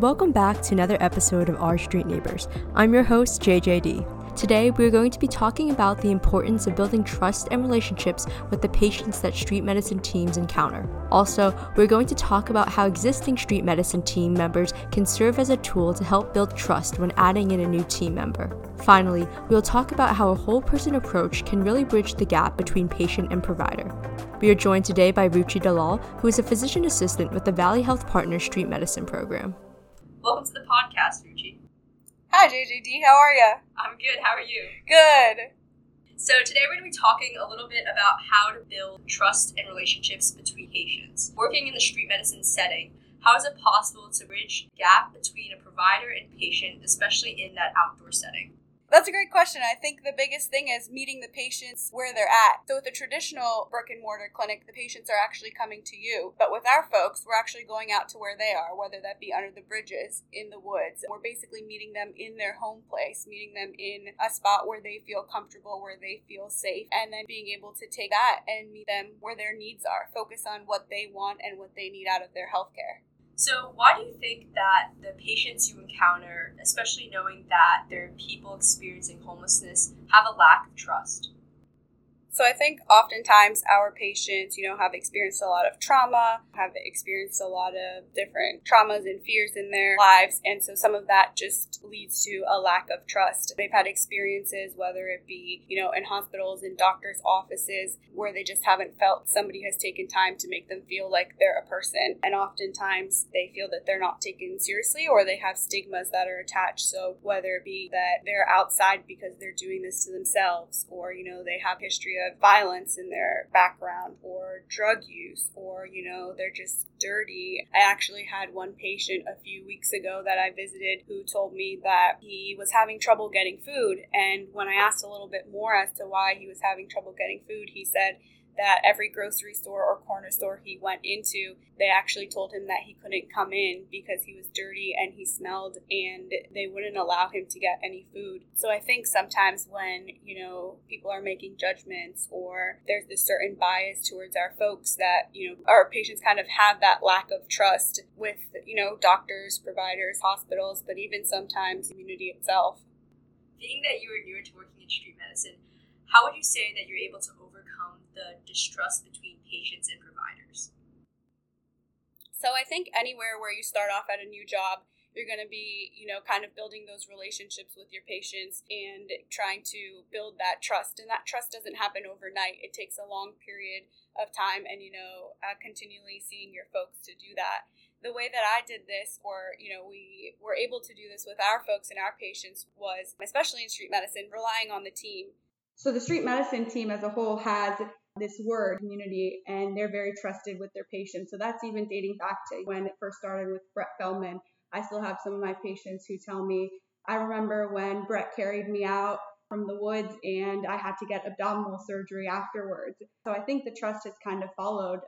welcome back to another episode of Our Street Neighbors. I'm your host, JJD. Today, we're going to be talking about the importance of building trust and relationships with the patients that street medicine teams encounter. Also, we're going to talk about how existing street medicine team members can serve as a tool to help build trust when adding in a new team member. Finally, we'll talk about how a whole person approach can really bridge the gap between patient and provider. We are joined today by Ruchi Dalal, who is a physician assistant with the Valley Health Partners Street Medicine Program. Welcome to the podcast, Ruchi. Hi, JJD. How are you? I'm good. How are you? Good. So, today we're going to be talking a little bit about how to build trust and relationships between patients. Working in the street medicine setting, how is it possible to bridge gap between a provider and patient, especially in that outdoor setting? That's a great question. I think the biggest thing is meeting the patients where they're at. So, with a traditional brick and mortar clinic, the patients are actually coming to you. But with our folks, we're actually going out to where they are, whether that be under the bridges, in the woods. We're basically meeting them in their home place, meeting them in a spot where they feel comfortable, where they feel safe, and then being able to take that and meet them where their needs are. Focus on what they want and what they need out of their healthcare. So, why do you think that the patients you encounter, especially knowing that they're people experiencing homelessness, have a lack of trust? So I think oftentimes our patients, you know, have experienced a lot of trauma, have experienced a lot of different traumas and fears in their lives. And so some of that just leads to a lack of trust. They've had experiences, whether it be, you know, in hospitals, in doctors' offices, where they just haven't felt somebody has taken time to make them feel like they're a person. And oftentimes they feel that they're not taken seriously or they have stigmas that are attached. So whether it be that they're outside because they're doing this to themselves or, you know, they have history of violence in their background or drug use or, you know, they're just dirty. I actually had one patient a few weeks ago that I visited who told me that he was having trouble getting food. And when I asked a little bit more as to why he was having trouble getting food, he said, that every grocery store or corner store he went into, they actually told him that he couldn't come in because he was dirty and he smelled and they wouldn't allow him to get any food. So I think sometimes when, you know, people are making judgments or there's this certain bias towards our folks that, you know, our patients kind of have that lack of trust with, you know, doctors, providers, hospitals, but even sometimes community itself. Being that you are newer to working in street medicine, how would you say that you're able to overcome the distrust between patients and providers? So I think anywhere where you start off at a new job, you're going to be, you know, kind of building those relationships with your patients and trying to build that trust. And that trust doesn't happen overnight. It takes a long period of time and, you know, uh, continually seeing your folks to do that. The way that I did this, or, you know, we were able to do this with our folks and our patients was, especially in street medicine, relying on the team so the street medicine team as a whole has this word community and they're very trusted with their patients. So that's even dating back to when it first started with Brett Feldman. I still have some of my patients who tell me, I remember when Brett carried me out from the woods and I had to get abdominal surgery afterwards. So I think the trust has kind of followed.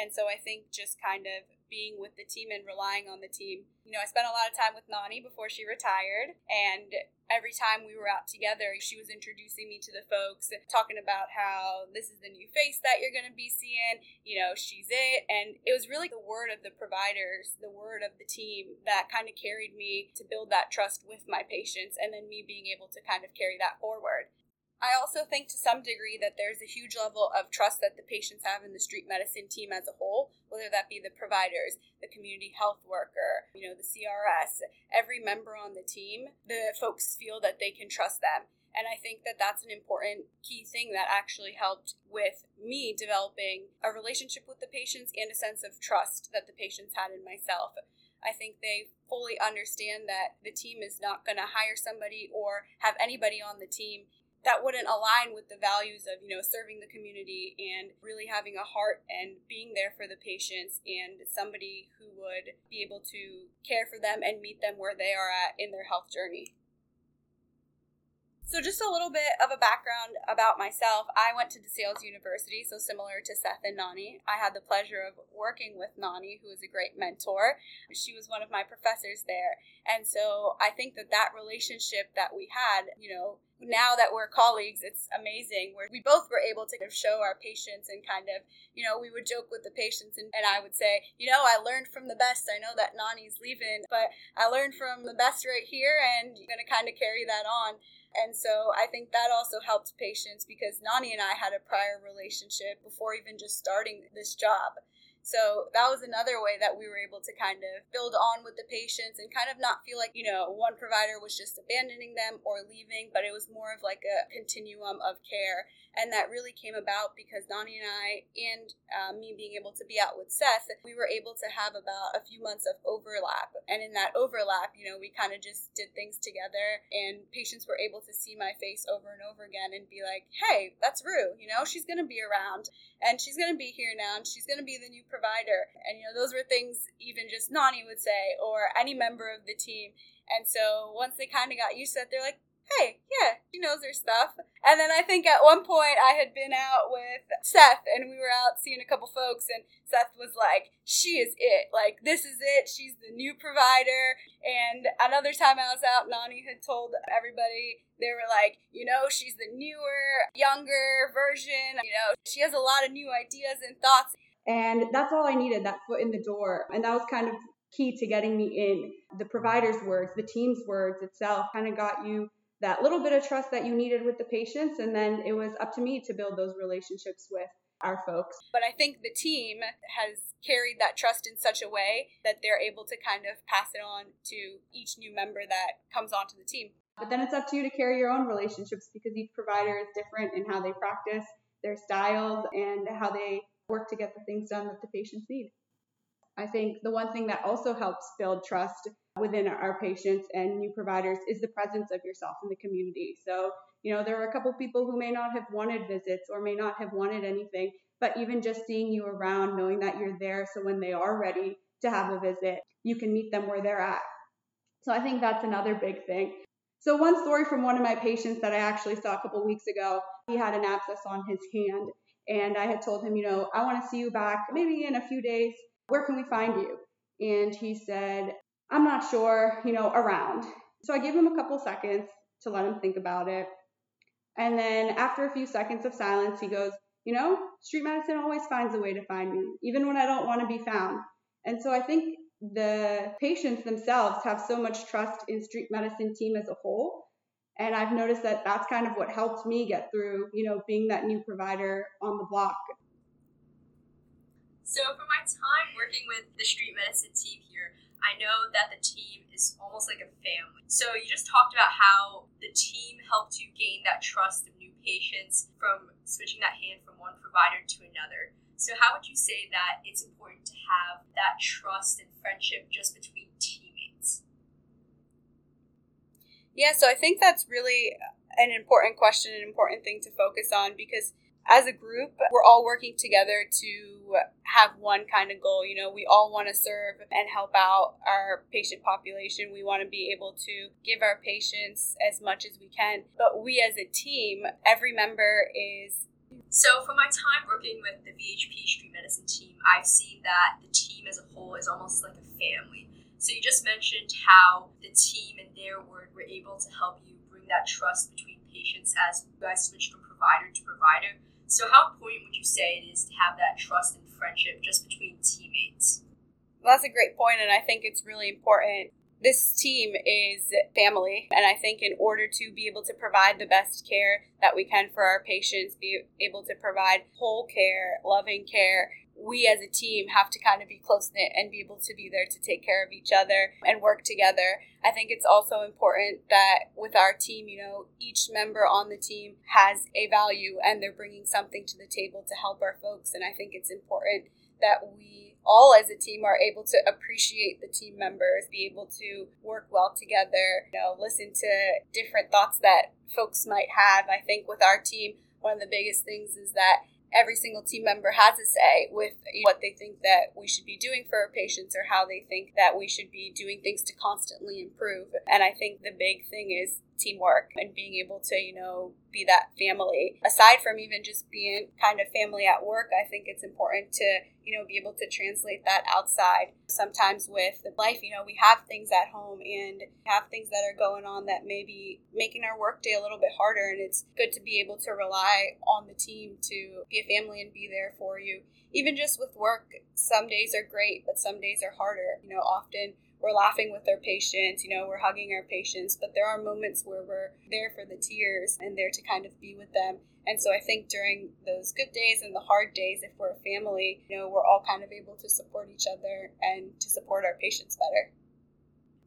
And so I think just kind of being with the team and relying on the team. You know, I spent a lot of time with Nani before she retired, and every time we were out together, she was introducing me to the folks, talking about how this is the new face that you're going to be seeing, you know, she's it. And it was really the word of the providers, the word of the team that kind of carried me to build that trust with my patients, and then me being able to kind of carry that forward. I also think to some degree that there's a huge level of trust that the patients have in the street medicine team as a whole, whether that be the providers, the community health worker, you know, the CRS, every member on the team, the folks feel that they can trust them. And I think that that's an important key thing that actually helped with me developing a relationship with the patients and a sense of trust that the patients had in myself. I think they fully understand that the team is not going to hire somebody or have anybody on the team that wouldn't align with the values of you know serving the community and really having a heart and being there for the patients and somebody who would be able to care for them and meet them where they are at in their health journey so, just a little bit of a background about myself. I went to DeSales University, so similar to Seth and Nani. I had the pleasure of working with Nani, who is a great mentor. She was one of my professors there. And so I think that that relationship that we had, you know, now that we're colleagues, it's amazing. Where we both were able to kind of show our patients and kind of, you know, we would joke with the patients and, and I would say, you know, I learned from the best. I know that Nani's leaving, but I learned from the best right here and you're going to kind of carry that on. And so I think that also helped patients because Nani and I had a prior relationship before even just starting this job. So that was another way that we were able to kind of build on with the patients and kind of not feel like, you know, one provider was just abandoning them or leaving, but it was more of like a continuum of care. And that really came about because Nani and I, and uh, me being able to be out with Seth, we were able to have about a few months of overlap. And in that overlap, you know, we kind of just did things together, and patients were able to see my face over and over again and be like, hey, that's Rue, you know, she's going to be around and she's going to be here now and she's going to be the new provider. And, you know, those were things even just Nani would say or any member of the team. And so once they kind of got used to it, they're like, hey, yeah, she knows her stuff. And then I think at one point I had been out with Seth and we were out seeing a couple folks and Seth was like, she is it. Like, this is it. She's the new provider. And another time I was out, Nani had told everybody, they were like, you know, she's the newer, younger version. You know, she has a lot of new ideas and thoughts. And that's all I needed, that foot in the door. And that was kind of key to getting me in. The provider's words, the team's words itself kind of got you that little bit of trust that you needed with the patients. And then it was up to me to build those relationships with our folks. But I think the team has carried that trust in such a way that they're able to kind of pass it on to each new member that comes onto the team. But then it's up to you to carry your own relationships because each provider is different in how they practice, their styles, and how they work to get the things done that the patients need. I think the one thing that also helps build trust within our patients and new providers is the presence of yourself in the community. So, you know, there are a couple people who may not have wanted visits or may not have wanted anything, but even just seeing you around, knowing that you're there, so when they are ready to have a visit, you can meet them where they're at. So I think that's another big thing. So one story from one of my patients that I actually saw a couple weeks ago, he had an abscess on his hand and I had told him, you know, I want to see you back maybe in a few days. Where can we find you? And he said, I'm not sure, you know, around. So I gave him a couple seconds to let him think about it. And then after a few seconds of silence, he goes, You know, street medicine always finds a way to find me, even when I don't want to be found. And so I think the patients themselves have so much trust in street medicine team as a whole. And I've noticed that that's kind of what helped me get through, you know, being that new provider on the block. So, for my time working with the street medicine team here, I know that the team is almost like a family. So you just talked about how the team helped you gain that trust of new patients from switching that hand from one provider to another. So how would you say that it's important to have that trust and friendship just between teammates? Yeah, so I think that's really an important question, an important thing to focus on because as a group, we're all working together to have one kind of goal. You know, we all want to serve and help out our patient population. We want to be able to give our patients as much as we can. But we as a team, every member is. So, for my time working with the VHP Street Medicine team, I've seen that the team as a whole is almost like a family. So, you just mentioned how the team and their word were able to help you bring that trust between patients as you guys switched from provider to provider. So, how important would you say it is to have that trust and friendship just between teammates? That's a great point, and I think it's really important. This team is family, and I think in order to be able to provide the best care that we can for our patients, be able to provide whole care, loving care, we as a team have to kind of be close knit and be able to be there to take care of each other and work together. I think it's also important that with our team, you know, each member on the team has a value and they're bringing something to the table to help our folks. And I think it's important that we all as a team are able to appreciate the team members, be able to work well together, you know, listen to different thoughts that folks might have. I think with our team, one of the biggest things is that every single team member has a say with what they think that we should be doing for our patients or how they think that we should be doing things to constantly improve. And I think the big thing is teamwork and being able to, you know, be that family. Aside from even just being kind of family at work, I think it's important to, you know, be able to translate that outside. Sometimes with life, you know, we have things at home and have things that are going on that may be making our workday a little bit harder. And it's good to be able to rely on the team to be a family and be there for you. Even just with work, some days are great, but some days are harder. You know, often we're laughing with our patients, you know, we're hugging our patients, but there are moments where we're there for the tears and there to kind of be with them. And so I think during those good days and the hard days, if we're a family, you know, we're all kind of able to support each other and to support our patients better.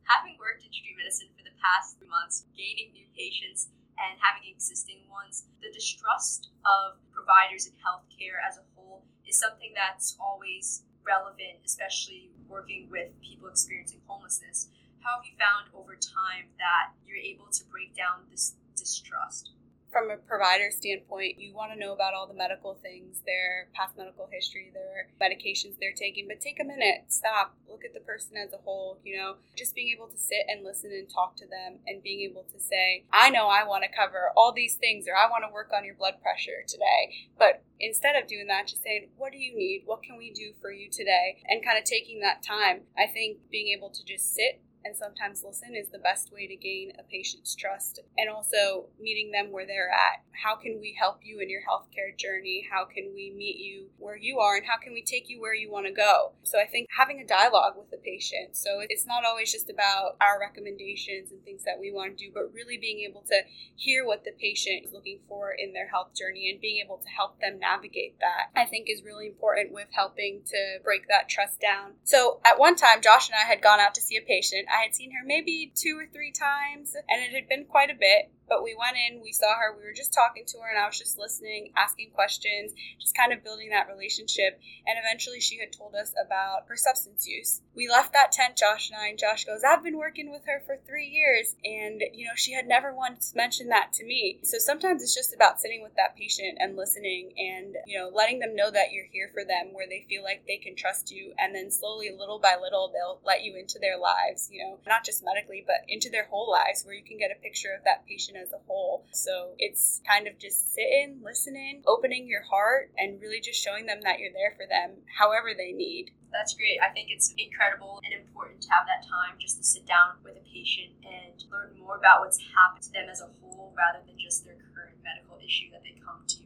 Having worked in street medicine for the past three months, gaining new patients and having existing ones, the distrust of providers in healthcare as a whole is something that's always relevant, especially working with people experiencing homelessness. How have you found over time that you're able to break down this distrust? From a provider standpoint, you want to know about all the medical things, their past medical history, their medications they're taking, but take a minute, stop, look at the person as a whole, you know, just being able to sit and listen and talk to them and being able to say, I know I want to cover all these things or I want to work on your blood pressure today. But instead of doing that, just saying, what do you need? What can we do for you today? And kind of taking that time. I think being able to just sit and sometimes listen is the best way to gain a patient's trust and also meeting them where they're at. How can we help you in your healthcare journey? How can we meet you where you are and how can we take you where you want to go? So I think having a dialogue with the patient. So it's not always just about our recommendations and things that we want to do, but really being able to hear what the patient is looking for in their health journey and being able to help them navigate that. I think is really important with helping to break that trust down. So at one time Josh and I had gone out to see a patient I had seen her maybe two or three times, and it had been quite a bit. But we went in, we saw her, we were just talking to her, and I was just listening, asking questions, just kind of building that relationship. And eventually she had told us about her substance use. We left that tent, Josh and I, and Josh goes, I've been working with her for three years. And, you know, she had never once mentioned that to me. So sometimes it's just about sitting with that patient and listening and, you know, letting them know that you're here for them where they feel like they can trust you. And then slowly, little by little, they'll let you into their lives, you know, not just medically, but into their whole lives where you can get a picture of that patient as a whole. So it's kind of just sitting, listening, opening your heart, and really just showing them that you're there for them however they need. That's great. I think it's incredible and important to have that time just to sit down with a patient and learn more about what's happened to them as a whole rather than just their current medical issue that they come to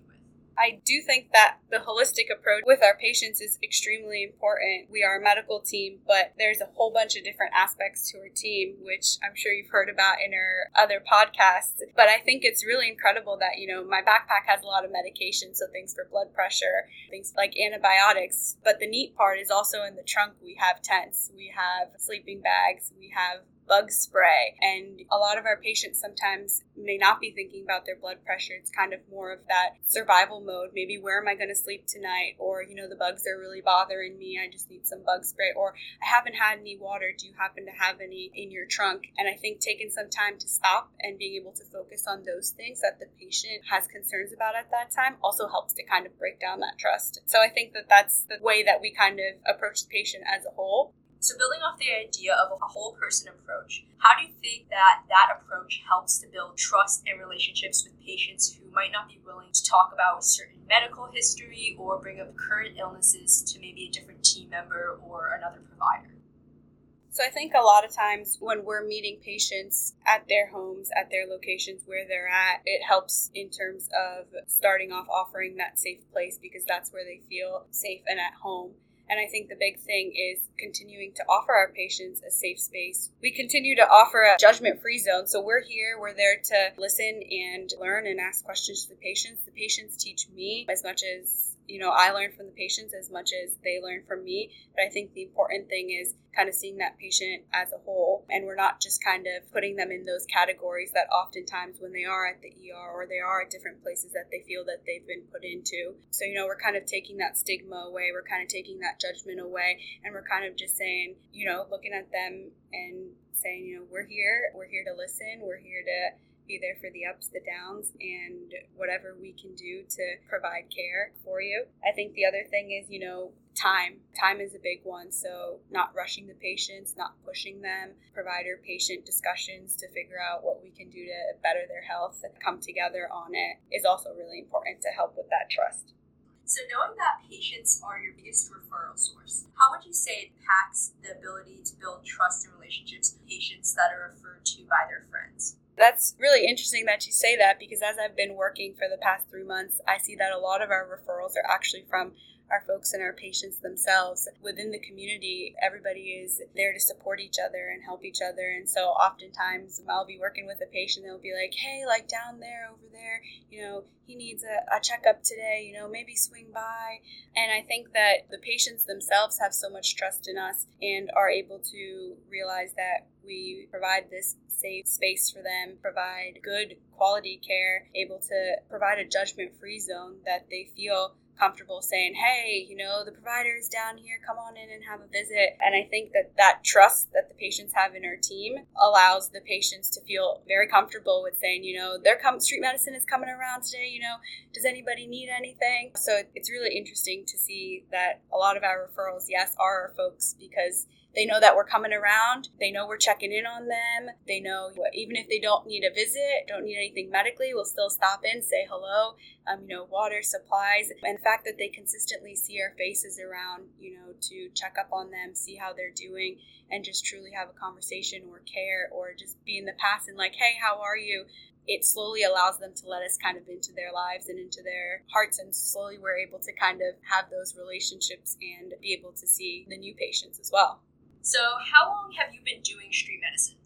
I do think that the holistic approach with our patients is extremely important. We are a medical team, but there's a whole bunch of different aspects to our team, which I'm sure you've heard about in our other podcasts. But I think it's really incredible that, you know, my backpack has a lot of medication, so things for blood pressure, things like antibiotics. But the neat part is also in the trunk, we have tents, we have sleeping bags, we have bug spray. And a lot of our patients sometimes may not be thinking about their blood pressure. It's kind of more of that survival mode. Maybe where am I going to sleep tonight? Or, you know, the bugs are really bothering me. I just need some bug spray. Or I haven't had any water. Do you happen to have any in your trunk? And I think taking some time to stop and being able to focus on those things that the patient has concerns about at that time also helps to kind of break down that trust. So I think that that's the way that we kind of approach the patient as a whole. So, building off the idea of a whole person approach, how do you think that that approach helps to build trust and relationships with patients who might not be willing to talk about a certain medical history or bring up current illnesses to maybe a different team member or another provider? So I think a lot of times when we're meeting patients at their homes, at their locations where they're at, it helps in terms of starting off offering that safe place because that's where they feel safe and at home. And I think the big thing is continuing to offer our patients a safe space. We continue to offer a judgment free zone. So we're here, we're there to listen and learn and ask questions to the patients. The patients teach me as much as you know, I learn from the patients as much as they learn from me. But I think the important thing is kind of seeing that patient as a whole. And we're not just kind of putting them in those categories that oftentimes when they are at the ER or they are at different places that they feel that they've been put into. So, you know, we're kind of taking that stigma away. We're kind of taking that judgment away. And we're kind of just saying, you know, looking at them and saying, you know, we're here. We're here to listen. We're here to be there for the ups, the downs, and whatever we can do to provide care for you. I think the other thing is, you know, time. Time is a big one. So, not rushing the patients, not pushing them, provider patient discussions to figure out what we can do to better their health and come together on it is also really important to help with that trust. So, knowing that patients are your biggest referral source, how would you say it impacts the ability to build trust and relationships with patients that are referred to by their friends? That's really interesting that you say that because as I've been working for the past three months, I see that a lot of our referrals are actually from our folks and our patients themselves. Within the community everybody is there to support each other and help each other. And so oftentimes i'll be working with a patient they'll be like hey like down there over there you know he needs a, a checkup today you know maybe swing by. And i think that the patients themselves have so much trust in us and are able to realize that we provide this safe space for them, provide good quality care, able to provide a judgment free zone that they feel comfortable saying, hey, you know, the provider is down here, come on in and have a visit. And I think that that trust that the patients have in our team allows the patients to feel very comfortable with saying, you know, their come street medicine is coming around today, you know, does anybody need anything? So it's really interesting to see that a lot of our referrals, yes, are our folks because they know that we're coming around. They know we're checking in on them. They know even if they don't need a visit, don't need anything medically, we'll still stop in, say hello, um, you know, water, supplies. And the fact that they consistently see our faces around, you know, to check up on them, see how they're doing, and just truly have a conversation or care or just be in the past and like, hey, how are you? it slowly allows them to let us kind of into their lives and into their hearts and slowly we're able to kind of have those relationships and be able to see the new patients as well so, how long have you been doing street medicine?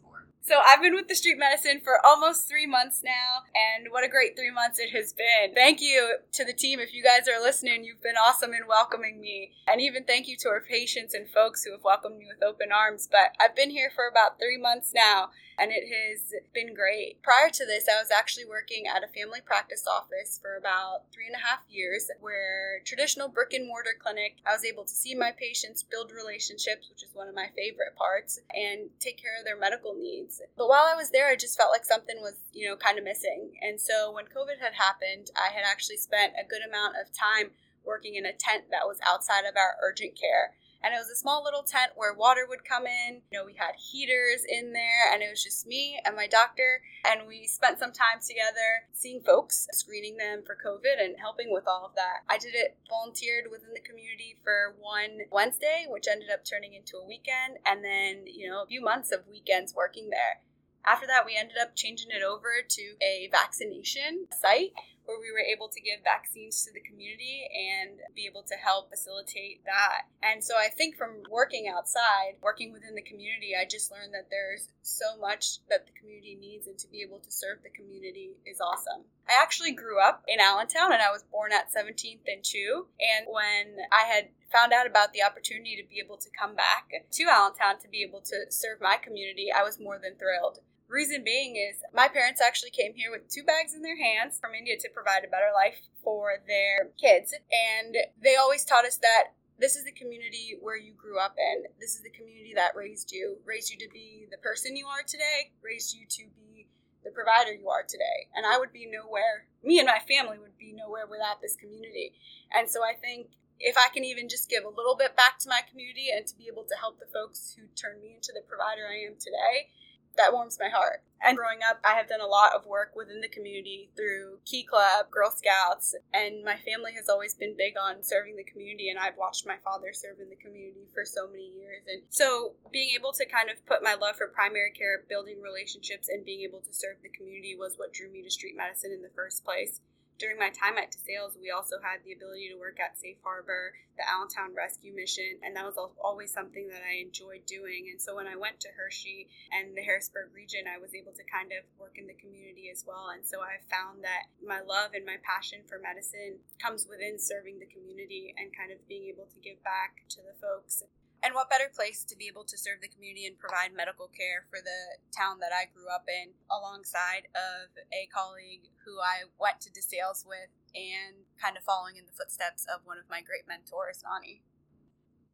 So, I've been with the street medicine for almost three months now, and what a great three months it has been. Thank you to the team. If you guys are listening, you've been awesome in welcoming me. And even thank you to our patients and folks who have welcomed me with open arms. But I've been here for about three months now, and it has been great. Prior to this, I was actually working at a family practice office for about three and a half years, where traditional brick and mortar clinic, I was able to see my patients, build relationships, which is one of my favorite parts, and take care of their medical needs. But while I was there, I just felt like something was, you know, kind of missing. And so when COVID had happened, I had actually spent a good amount of time working in a tent that was outside of our urgent care. And it was a small little tent where water would come in. You know, we had heaters in there, and it was just me and my doctor. And we spent some time together seeing folks, screening them for COVID, and helping with all of that. I did it volunteered within the community for one Wednesday, which ended up turning into a weekend, and then, you know, a few months of weekends working there. After that, we ended up changing it over to a vaccination site where we were able to give vaccines to the community and be able to help facilitate that. And so I think from working outside, working within the community, I just learned that there's so much that the community needs and to be able to serve the community is awesome. I actually grew up in Allentown and I was born at 17th and Chew. And when I had found out about the opportunity to be able to come back to Allentown to be able to serve my community, I was more than thrilled. Reason being is my parents actually came here with two bags in their hands from India to provide a better life for their kids. And they always taught us that this is the community where you grew up in. This is the community that raised you, raised you to be the person you are today, raised you to be the provider you are today. And I would be nowhere, me and my family would be nowhere without this community. And so I think if I can even just give a little bit back to my community and to be able to help the folks who turned me into the provider I am today, that warms my heart. And growing up, I have done a lot of work within the community through Key Club, Girl Scouts, and my family has always been big on serving the community. And I've watched my father serve in the community for so many years. And so being able to kind of put my love for primary care, building relationships, and being able to serve the community was what drew me to street medicine in the first place during my time at DeSales, we also had the ability to work at Safe Harbor, the Allentown Rescue Mission, and that was always something that I enjoyed doing. And so when I went to Hershey and the Harrisburg region, I was able to kind of work in the community as well. And so I found that my love and my passion for medicine comes within serving the community and kind of being able to give back to the folks. And what better place to be able to serve the community and provide medical care for the town that I grew up in, alongside of a colleague who I went to DeSales with and kind of following in the footsteps of one of my great mentors, Nani.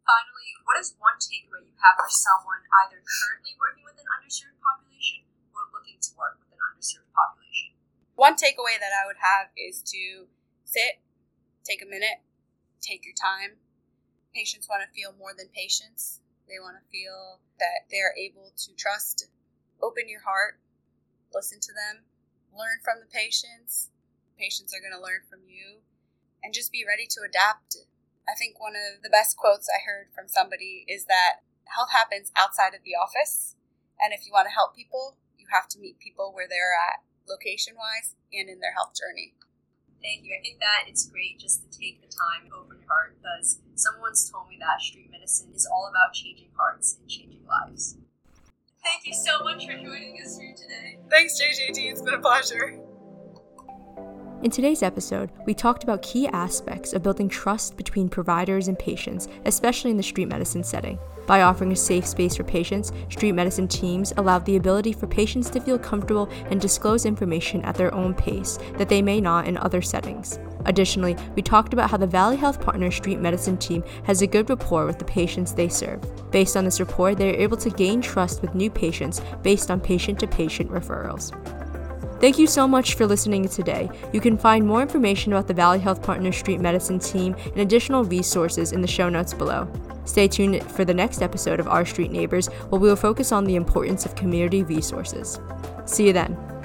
Finally, what is one takeaway you have for someone either currently working with an underserved population or looking to work with an underserved population? one takeaway that I would have is to sit, take a minute, take your time. Patients want to feel more than patients. They want to feel that they're able to trust. Open your heart, listen to them, learn from the patients. Patients are going to learn from you, and just be ready to adapt. I think one of the best quotes I heard from somebody is that health happens outside of the office, and if you want to help people, you have to meet people where they're at, location wise, and in their health journey. Thank you. I think that it's great just to take the time and open your heart because someone once told me that street medicine is all about changing hearts and changing lives. Thank you so much for joining us here today. Thanks, JJD. It's been a pleasure. In today's episode, we talked about key aspects of building trust between providers and patients, especially in the street medicine setting. By offering a safe space for patients, street medicine teams allow the ability for patients to feel comfortable and disclose information at their own pace that they may not in other settings. Additionally, we talked about how the Valley Health Partner Street Medicine team has a good rapport with the patients they serve. Based on this rapport, they are able to gain trust with new patients based on patient to patient referrals. Thank you so much for listening today. You can find more information about the Valley Health Partner Street Medicine team and additional resources in the show notes below. Stay tuned for the next episode of Our Street Neighbors, where we will focus on the importance of community resources. See you then.